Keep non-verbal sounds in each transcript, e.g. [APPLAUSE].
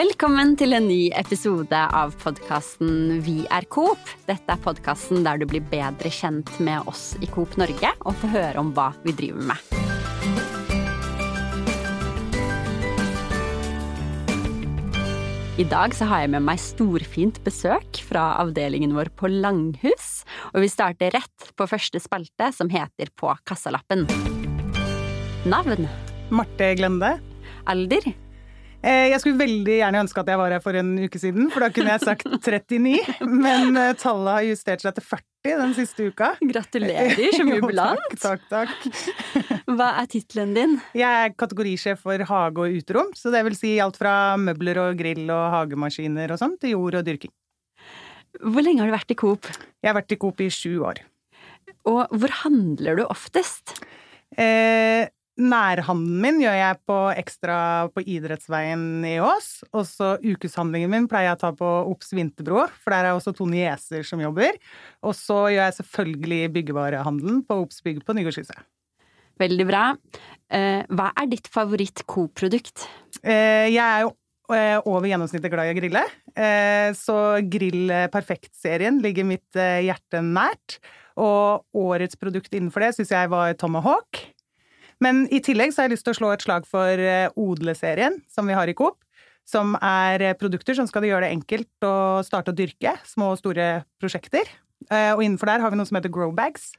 Velkommen til en ny episode av podkasten Vi er Coop. Dette er podkasten der du blir bedre kjent med oss i Coop Norge og får høre om hva vi driver med. I dag så har jeg med meg storfint besøk fra avdelingen vår på Langhus. Og vi starter rett på første spalte, som heter På kassalappen. Navn? Marte Glende. Alder? Eh, jeg skulle veldig gjerne ønske at jeg var her for en uke siden, for da kunne jeg sagt 39. [LAUGHS] Men eh, tallet har justert seg til 40 den siste uka. Gratulerer som jubilant. [LAUGHS] Jo, takk, takk, takk. [LAUGHS] Hva er tittelen din? Jeg er kategorisjef for hage og uterom. Så det vil si alt fra møbler og grill og hagemaskiner og sånn, til jord og dyrking. Hvor lenge har du vært i Coop? Jeg har vært i Coop i sju år. Og hvor handler du oftest? Nærhandelen min gjør jeg på Ekstra på Idrettsveien i Ås. Og så ukeshandlingen min pleier jeg å ta på Ops Vinterbro, for der er også to nieser som jobber. Og så gjør jeg selvfølgelig byggevarehandelen på Ops Bygg på Nygårdshuset. Veldig bra. Eh, hva er ditt favoritt-Coop-produkt? Eh, jeg er jo eh, over gjennomsnittet glad i å grille. Så Grill Perfekt-serien ligger mitt hjerte nært. Og årets produkt innenfor det syns jeg var Tomahawk. Men i tillegg så har jeg lyst til å slå et slag for eh, Odle-serien, som vi har i Coop. Som er eh, produkter som skal gjøre det enkelt å starte å dyrke små og store prosjekter. Eh, og innenfor der har vi noe som heter growbags.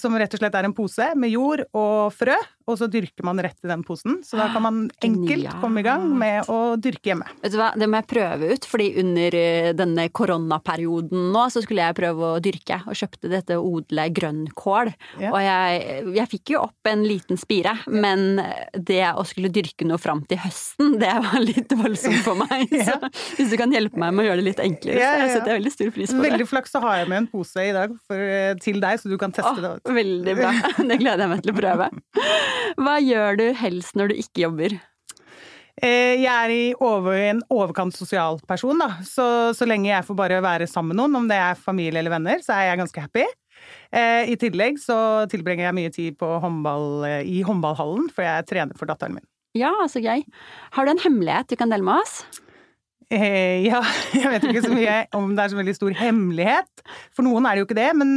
Som rett og slett er en pose med jord og frø, og så dyrker man rett i den posen. Så da kan man [GASPS] enkelt komme i gang med å dyrke hjemme. Vet du hva, det må jeg prøve ut, fordi under eh, denne koronaperioden nå så skulle jeg prøve å dyrke, og kjøpte dette Odle grønnkål. Ja. Og jeg, jeg, fikk jo opp en liten spire, ja. men det å skulle dyrke noe fram til høsten, det var litt voldsomt for [LAUGHS] meg. ja. Så hvis du kan hjelpe meg med å gjøre det litt enklere, så setter jeg veldig stor pris på det. Veldig flaks, så har jeg med en pose i dag for, eh, til deg, så du kan teste Åh, det. Veldig bra. [LAUGHS] [LAUGHS] Det gleder jeg meg til å prøve. Hva gjør du helst når du ikke jobber? Eh, jeg er i over, en overkant sosial person, da. Så, så lenge jeg får bare være sammen med noen, om det er familie eller venner, så er jeg ganske happy. Eh, I tillegg så tilbringer jeg mye tid håndball, eh, i håndballhallen, for jeg trener for datteren min. Ja, så gøy. Har du en hemmelighet du kan dele med oss? Eh, ja, [LAUGHS] jeg vet ikke så mye om det er så veldig stor hemmelighet. For noen er det jo ikke det, men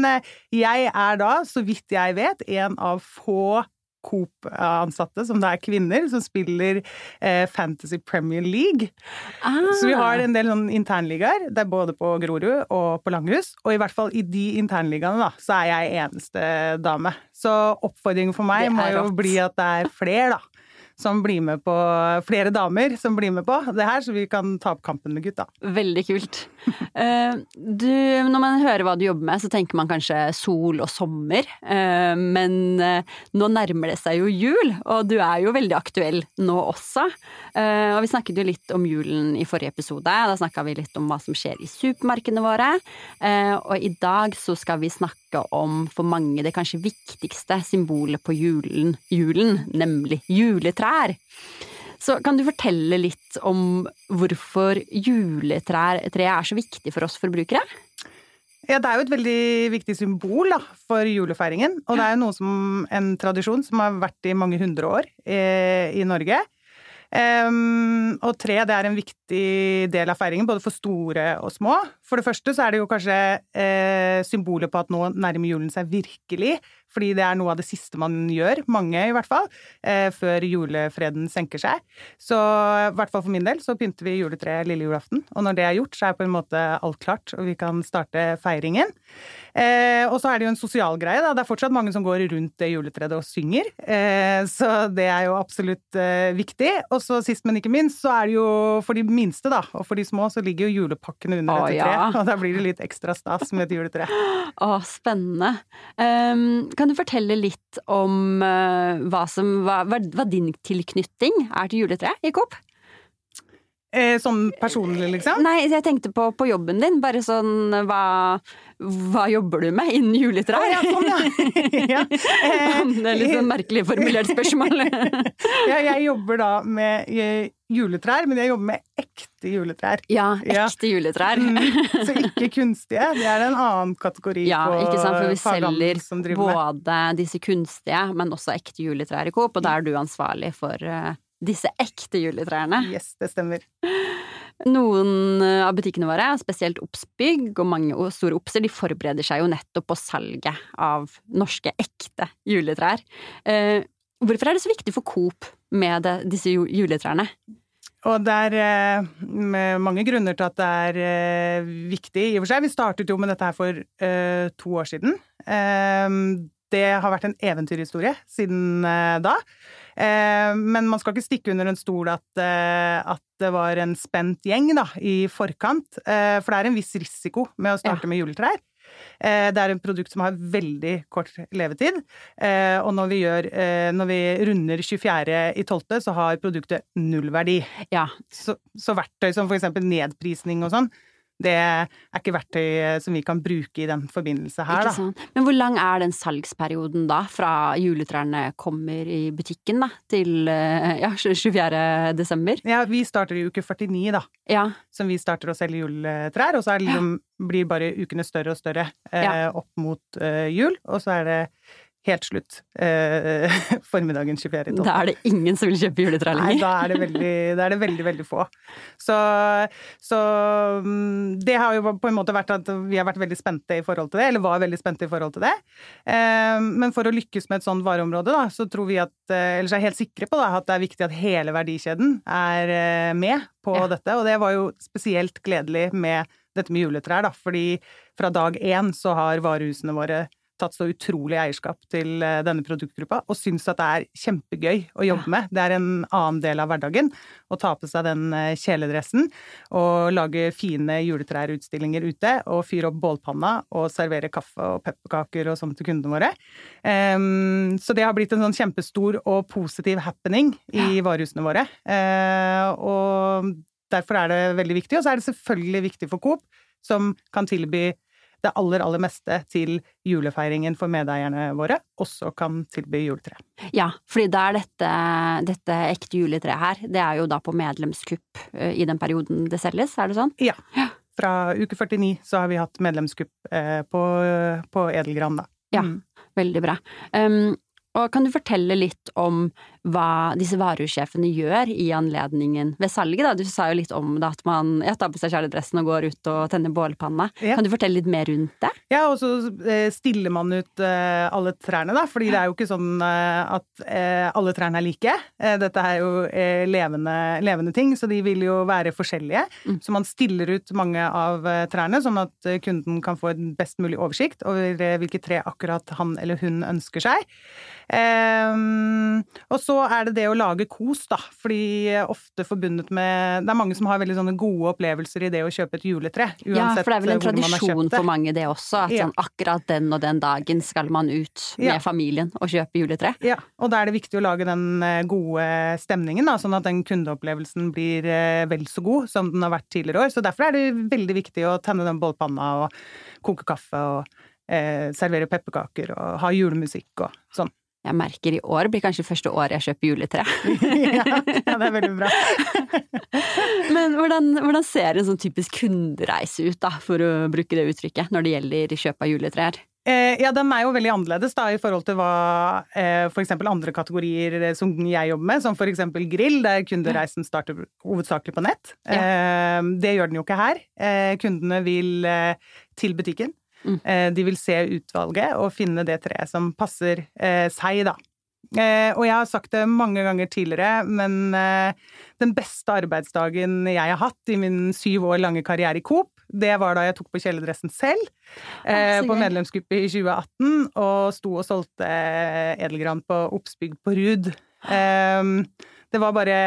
jeg er da, så vidt jeg vet, en av få Coop-ansatte, som det er kvinner, som spiller eh, Fantasy Premier League. Ah. Så vi har en del sånn internligaer, det er både på Grorud og på Langhus. Og i hvert fall i de internligaene, da, så er jeg eneste dame. Så oppfordringen for meg må jo bli at det er flere, da som blir med på Flere damer som blir med på det her, så vi kan ta opp kampen med gutta. Veldig kult. [LAUGHS] Eh, du, når man hører hva du jobber med, så tenker man kanskje sol og sommer. Eh, men eh, nå nærmer det seg jo jul, og du er jo veldig aktuell nå også. Og vi snakket jo litt om julen i forrige episode. Da snakka vi litt om hva som skjer i supermarkedene våre. Og i dag så skal vi snakke om for mange det kanskje viktigste symbolet på julen, julen nemlig juletre juletrær. Så kan du fortelle litt om hvorfor juletreet er så viktig for oss forbrukere? Ja, Det er jo et veldig viktig symbol da, for julefeiringen. Og det er jo noe som, en tradisjon som har vært i mange hundre år eh, i Norge. Um, og tre, det er en viktig del av feiringen, både for store og små. For det første så er det jo kanskje eh, symbolet på at nå nærmer julen seg virkelig. Fordi det er noe av det siste man gjør, mange i hvert fall, eh, før julefreden senker seg. Så i hvert fall for min del så pynter vi juletreet lille julaften. Og når det er gjort, så er på en måte alt klart, og vi kan starte feiringen. Eh, og så er det jo en sosial greie, da. Det er fortsatt mange som går rundt det juletreet og synger. Eh, så det er jo absolutt viktig. Og så sist, men ikke minst, så er det jo for de minste, da, og for de små, så ligger jo julepakkene under Å, dette treet. Ja. Og da blir det litt ekstra stas med et juletre. Å, spennende. Um, kan du fortelle litt om uh, hva, som, hva, hva, din tilknytning er til juletreet i Coop? Eh, sånn personlig, liksom? Nei, jeg tenkte på, på jobben din. Bare sånn hva, hva jobber du med innen juletrær? Ja, sånn, ja. [LAUGHS] ja. det er litt sånn merkelig formulert spørsmål. [LAUGHS] ja, jeg jobber da med eh, juletrær, men jeg jobber med ekte juletrær. Ja, ekte juletrær. Mm, [LAUGHS] så ikke kunstige. Det er en annen kategori ja, på ikke sant, for vi selger både disse kunstige, men også ekte juletrær i Coop, og da er du ansvarlig for eh, disse ekte juletrærne. Yes, det stemmer. Noen eh, av butikkene våre, spesielt Obsbygg og mange store Obser, de forbereder seg jo nettopp på salget av norske, ekte juletrær. Eh, hvorfor er det så viktig for Coop med det, disse juletrærne? Og det er eh, mange grunner til at det er eh, viktig i og for seg. Vi startet jo med dette her for eh, to år siden. Eh, det har vært en eventyrhistorie siden da. Eh, men man skal ikke stikke under en stol at, eh, at det var en spent gjeng da, i forkant. Eh, for det er en viss risiko med å starte ja. med juletrær. Det er en produkt som har veldig kort levetid. Og når vi, gjør, når vi runder 24.12., så har produktet null verdi. Ja. Så, så verktøy som for eksempel nedprisning og sånn, det er ikke verktøy eh, som vi kan bruke i den forbindelse her, da. Men hvor lang er den salgsperioden da, fra juletrærne kommer i butikken da, til eh, ja, 24. desember? Ja, vi starter i uke 49, da. Ja. Som vi starter å selge juletrær, og så liksom, blir bare ukene større og større eh, opp mot eh, jul, og så er det helt slutt eh, [LAUGHS] formiddagen 24.12. Da er det ingen som vil kjøpe juletre lenger? Nei, da er det veldig, er det veldig, veldig få. Så, så, mm, det har jo på en måte vært at vi har vært veldig spente i forhold til det, eller var veldig spente i forhold til det. Eh, men for å lykkes med et sånt vareområde, da, så tror vi at, eh, eller så er jeg helt sikre på da, at det er viktig at hele verdikjeden er eh, med på ja. dette. Og det var jo spesielt gledelig med dette med juletrær, da, fordi fra dag én så har varehusene våre tatt så utrolig eierskap til eh, denne produktgruppa, og syns at det er kjempegøy å jobbe med. Det er en annen del av hverdagen å ta på seg den eh, kjeledressen og lage fine juletrærutstillinger ute, og fyre opp bålpanna og servere kaffe og pepperkaker og sånn til kundene våre. Um, så det har blitt en sånn kjempestor og positiv happening i varehusene våre. Uh, og derfor er det veldig viktig. Og så er det selvfølgelig viktig for Coop, som kan tilby det aller, aller meste til julefeiringen for medeierne våre også kan tilby juletre. Ja, fordi da er dette, dette ekte juletreet her, det er jo da på medlemskupp eh, i den perioden det selges, er det sånn? Ja. Fra uke 49 så har vi hatt medlemskupp eh, på, på Edelgran, da. Ja, mm. veldig bra. Um, og kan du fortelle litt om hva disse varehusjefene gjør i anledningen ved salget, da? Du sa jo litt om det, at man ja, tar på seg kjeledressen og går ut og tenner bålpanne. Ja. Kan du fortelle litt mer rundt det? Ja, og så eh, stiller man ut eh, alle trærne, da. Fordi det er jo ikke sånn eh, at alle trærne er like. Dette er jo levende, levende ting, så de vil jo være forskjellige. Mm. Så man stiller ut mange av trærne, sånn at kunden kan få en best mulig oversikt over hvilke tre akkurat han eller hun ønsker seg. Um, og så er det det å lage kos, da. Fordi ofte forbundet med Det er mange som har veldig sånne gode opplevelser i det å kjøpe et juletre. ja, for det er vel en tradisjon for mange det også, at ja. sånn, akkurat den og den dagen skal man ut med ja. familien og kjøpe juletre. Ja, og da er det viktig å lage den eh, gode stemningen, da, sånn at den kundeopplevelsen blir eh, vel så god som den har vært tidligere år. Så derfor er det veldig viktig å tenne den bålpanna og koke kaffe og eh, servere pepperkaker og ha julemusikk og sånn jeg merker i år blir kanskje første året jeg kjøper juletre. [LAUGHS] ja, ja, det er veldig bra. [LAUGHS] Men hvordan, hvordan, ser en sånn typisk kundereise ut, da, for å bruke det uttrykket, når det gjelder kjøp av juletrær? Eh, ja, den er jo veldig annerledes da, i forhold til hva eh, f.eks. andre kategorier eh, som jeg jobber med, som f.eks. grill, der kundereisen starter hovedsakelig på nett. Ja. Eh, det gjør den jo ikke her. Eh, kundene vil til butikken. Mm. Eh, de vil se utvalget og finne det treet som passer eh, seg, da. Eh, og jeg har sagt det mange ganger tidligere, men den beste arbeidsdagen jeg har hatt i min syv år lange karriere i Coop, det var da jeg tok på kjeledressen selv, ah, på medlemsgruppe i 2018, og sto og solgte edelgran på Oppsbygd på Rud. det var bare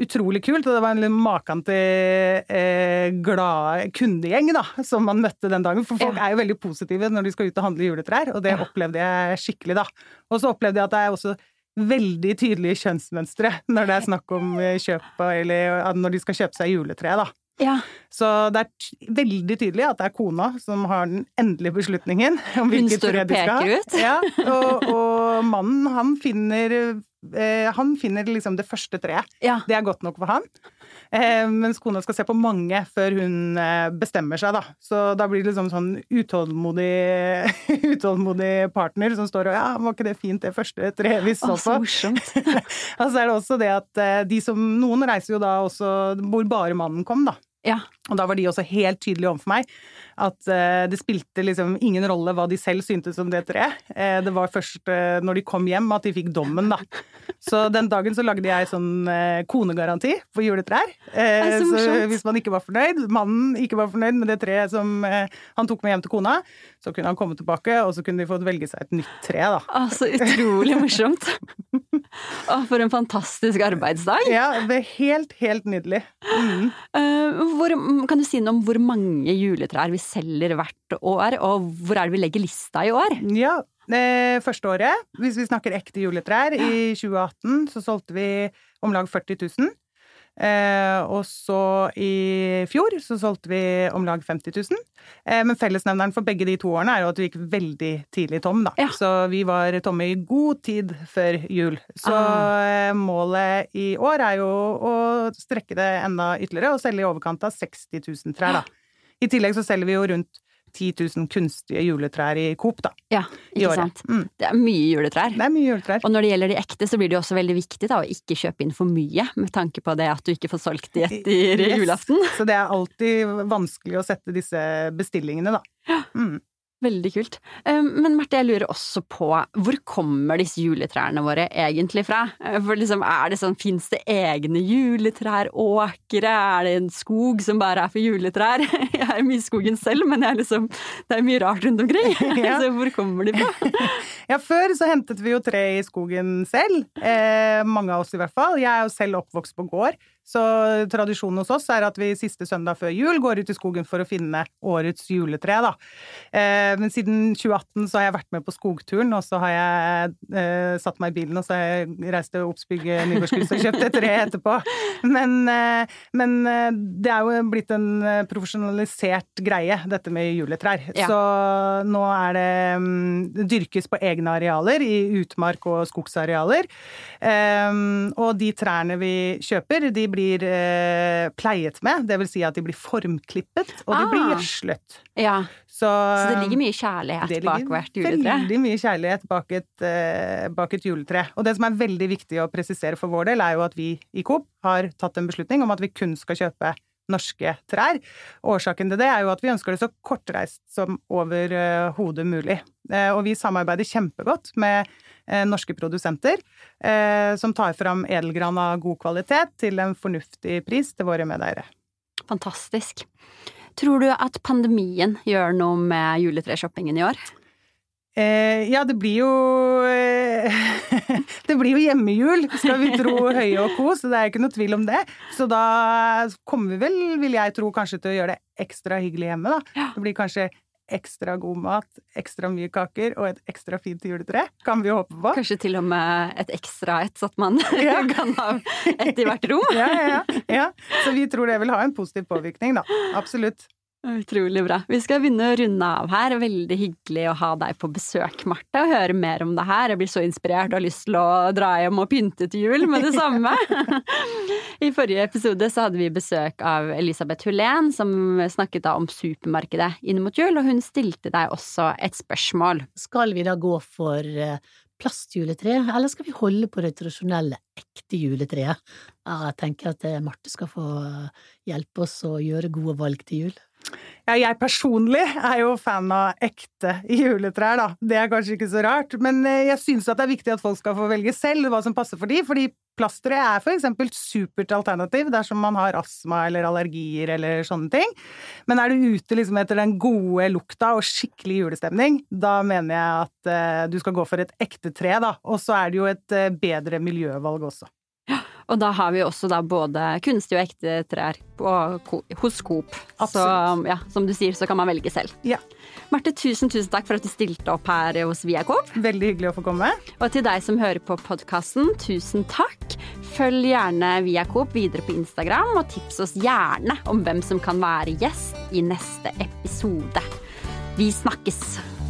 utrolig kult, og det var en maken til eh, glad kundegjeng da, som man møtte den dagen. For folk ja. er jo veldig positive når de skal ut og handle juletrær, og det ja. opplevde jeg skikkelig da. Og så opplevde jeg at det er også veldig tydelige kjønnsmønstre når det er snakk om eh, kjøp, eller når de skal kjøpe seg juletre, da. Ja. Så det er veldig tydelig at det er kona som har den endelige beslutningen om hvilket tre de skal ha. Hun står og peker ut. Ja, og, og mannen han finner eh, Han finner liksom det første treet. Ja. Det er godt nok for han. Eh, mens kona skal se på mange før hun eh, bestemmer seg, da. Så da blir det liksom sånn utålmodig, [LAUGHS] utålmodig partner som står og Ja, var ikke det fint, det første treet vi så på? morsomt. [LAUGHS] Så er det også det at eh, de som Noen reiser jo da også hvor bare mannen kom, da. Ja. Og da var de også helt tydelige overfor meg at uh, det spilte liksom ingen rolle hva de selv syntes om det treet. Uh, det var først uh, når de kom hjem at de fikk dommen, da. Så den dagen så lagde jeg sånn eh, konegaranti for juletrær. Eh, så så hvis man ikke var fornøyd, mannen ikke var fornøyd med det treet som eh, han tok med hjem til kona, så kunne han komme tilbake, og så kunne de fått velge seg et nytt tre, da. Å, så utrolig morsomt. Å, for en fantastisk arbeidsdag. Ja, det er helt, helt nydelig. Mm. Uh, hvor, kan du si noe om hvor mange juletrær vi selger hvert år, og hvor er det vi legger lista i år? Ja, eh, første året, hvis vi snakker ekte juletrær, i 2018 så solgte vi om lag 40 000. Eh, og så i fjor så solgte vi om lag 50 000. Eh, men fellesnevneren for begge de to årene er jo at vi gikk veldig tidlig tom, da. Ja. Så vi var tomme i god tid før jul. Så Ah. eh, målet i år er jo å strekke det enda ytterligere og selge i overkant av 60 000 trær, da. I tillegg så selger vi jo rundt 10 000 kunstige juletrær i Coop, da. Ja, ikke sant. Mm. Det er mye juletrær. Det er mye juletrær. Og når det gjelder de ekte, så blir det jo også veldig viktig da, å ikke kjøpe inn for mye, med tanke på det at du ikke får solgt de etter Yes. julaften. Så det er alltid vanskelig å sette disse bestillingene, da. Mm. Veldig kult. Men Marte, jeg lurer også på, hvor kommer disse juletrærne våre egentlig fra? Uh, For liksom, er det sånn, fins det egne juletræråkre? Er det en skog som bare er for juletrær? [LAUGHS] Jeg er mye i skogen selv, men liksom, det er mye rart rundt omkring. [LAUGHS] [LAUGHS] Ja. Så hvor kommer de fra? Ja, før så hentet vi jo tre i skogen selv. Eh, mange av oss i hvert fall. Jeg er jo selv oppvokst på gård. Så tradisjonen hos oss er at vi siste søndag før jul går ut i skogen for å finne årets juletre, da. Eh, men siden 2018 så har jeg vært med på skogturen, og så har jeg eh, satt meg i bilen og så har jeg reist til Obsbygget Nygårdskrysset og kjøpt et tre etterpå. Men, eh, men eh, det er jo blitt en eh, profesjonalisert greie, dette med juletrær. Ja. Så nå er det um, dyrkes på egne arealer, i utmark og skogsarealer. Um, og de trærne vi kjøper, de blir eh, pleiet med. Det vil si at de blir formklippet, og de blir Ah. gjødslet. Ja, Så, så det ligger mye kjærlighet det bak hvert juletre. Veldig mye kjærlighet bak et, eh, bak et juletre. Og det som er veldig viktig å presisere for vår del, er jo at vi i Coop har tatt en beslutning om at vi kun skal kjøpe norske trær. Årsaken til det er jo at vi ønsker det så kortreist som overhodet mulig. Eh, og vi samarbeider kjempegodt med eh, norske produsenter, eh, som tar fram edelgran av god kvalitet til en fornuftig pris til våre medeiere. Fantastisk. Tror du at pandemien gjør noe med juletreshoppingen i år? Eh, ja, det blir jo eh, [LAUGHS] Det blir jo hjemmejul, skal vi tro Høie og co., så det er ikke noe tvil om det. Så da kommer vi vel, vil jeg tro, kanskje til å gjøre det ekstra hyggelig hjemme, da. Det blir kanskje ekstra god mat, ekstra mye kaker og et ekstra fint juletre. Kan vi håpe på. Kanskje til og med et ekstra et, så at man [LAUGHS] Ja. kan ha ett i hvert rom? [LAUGHS] Ja, ja, ja, ja. Så vi tror det vil ha en positiv påvirkning, da. Absolutt. Utrolig bra. Vi skal begynne å runde av her. Veldig hyggelig å ha deg på besøk, Marte, og høre mer om det her. Jeg blir så inspirert og har lyst til å dra hjem og pynte til jul med det [LAUGHS] samme. I forrige episode så hadde vi besøk av Elisabeth Hulén, som snakket da om supermarkedet inn mot jul, og hun stilte deg også et spørsmål. Skal vi da gå for eh, plastjuletre, eller skal vi holde på det tradisjonelle, ekte juletreet? Jeg tenker at eh, Marte skal få eh, hjelpe oss å gjøre gode valg til jul. Ja, jeg personlig er jo fan av ekte juletrær, da. Det er kanskje ikke så rart, men eh, jeg syns det er viktig at folk skal få velge selv hva som passer for de, fordi plasttre er for eksempel supert alternativ dersom man har astma eller allergier eller sånne ting. Men er du ute liksom etter den gode lukta og skikkelig julestemning, da mener jeg at eh, du skal gå for et ekte tre, da. Og så er det jo et eh, bedre miljøvalg også. Og da har vi også da både kunstige og ekte trær på, hos Coop. Så ja, som du sier, så kan man velge selv. Ja. Marte, tusen, tusen takk for at du stilte opp her hos Via Coop. Veldig hyggelig å få komme. Og til deg som hører på podkasten, tusen takk. Følg gjerne Via Coop videre på Instagram, og tips oss gjerne om hvem som kan være gjest i neste episode. Vi snakkes!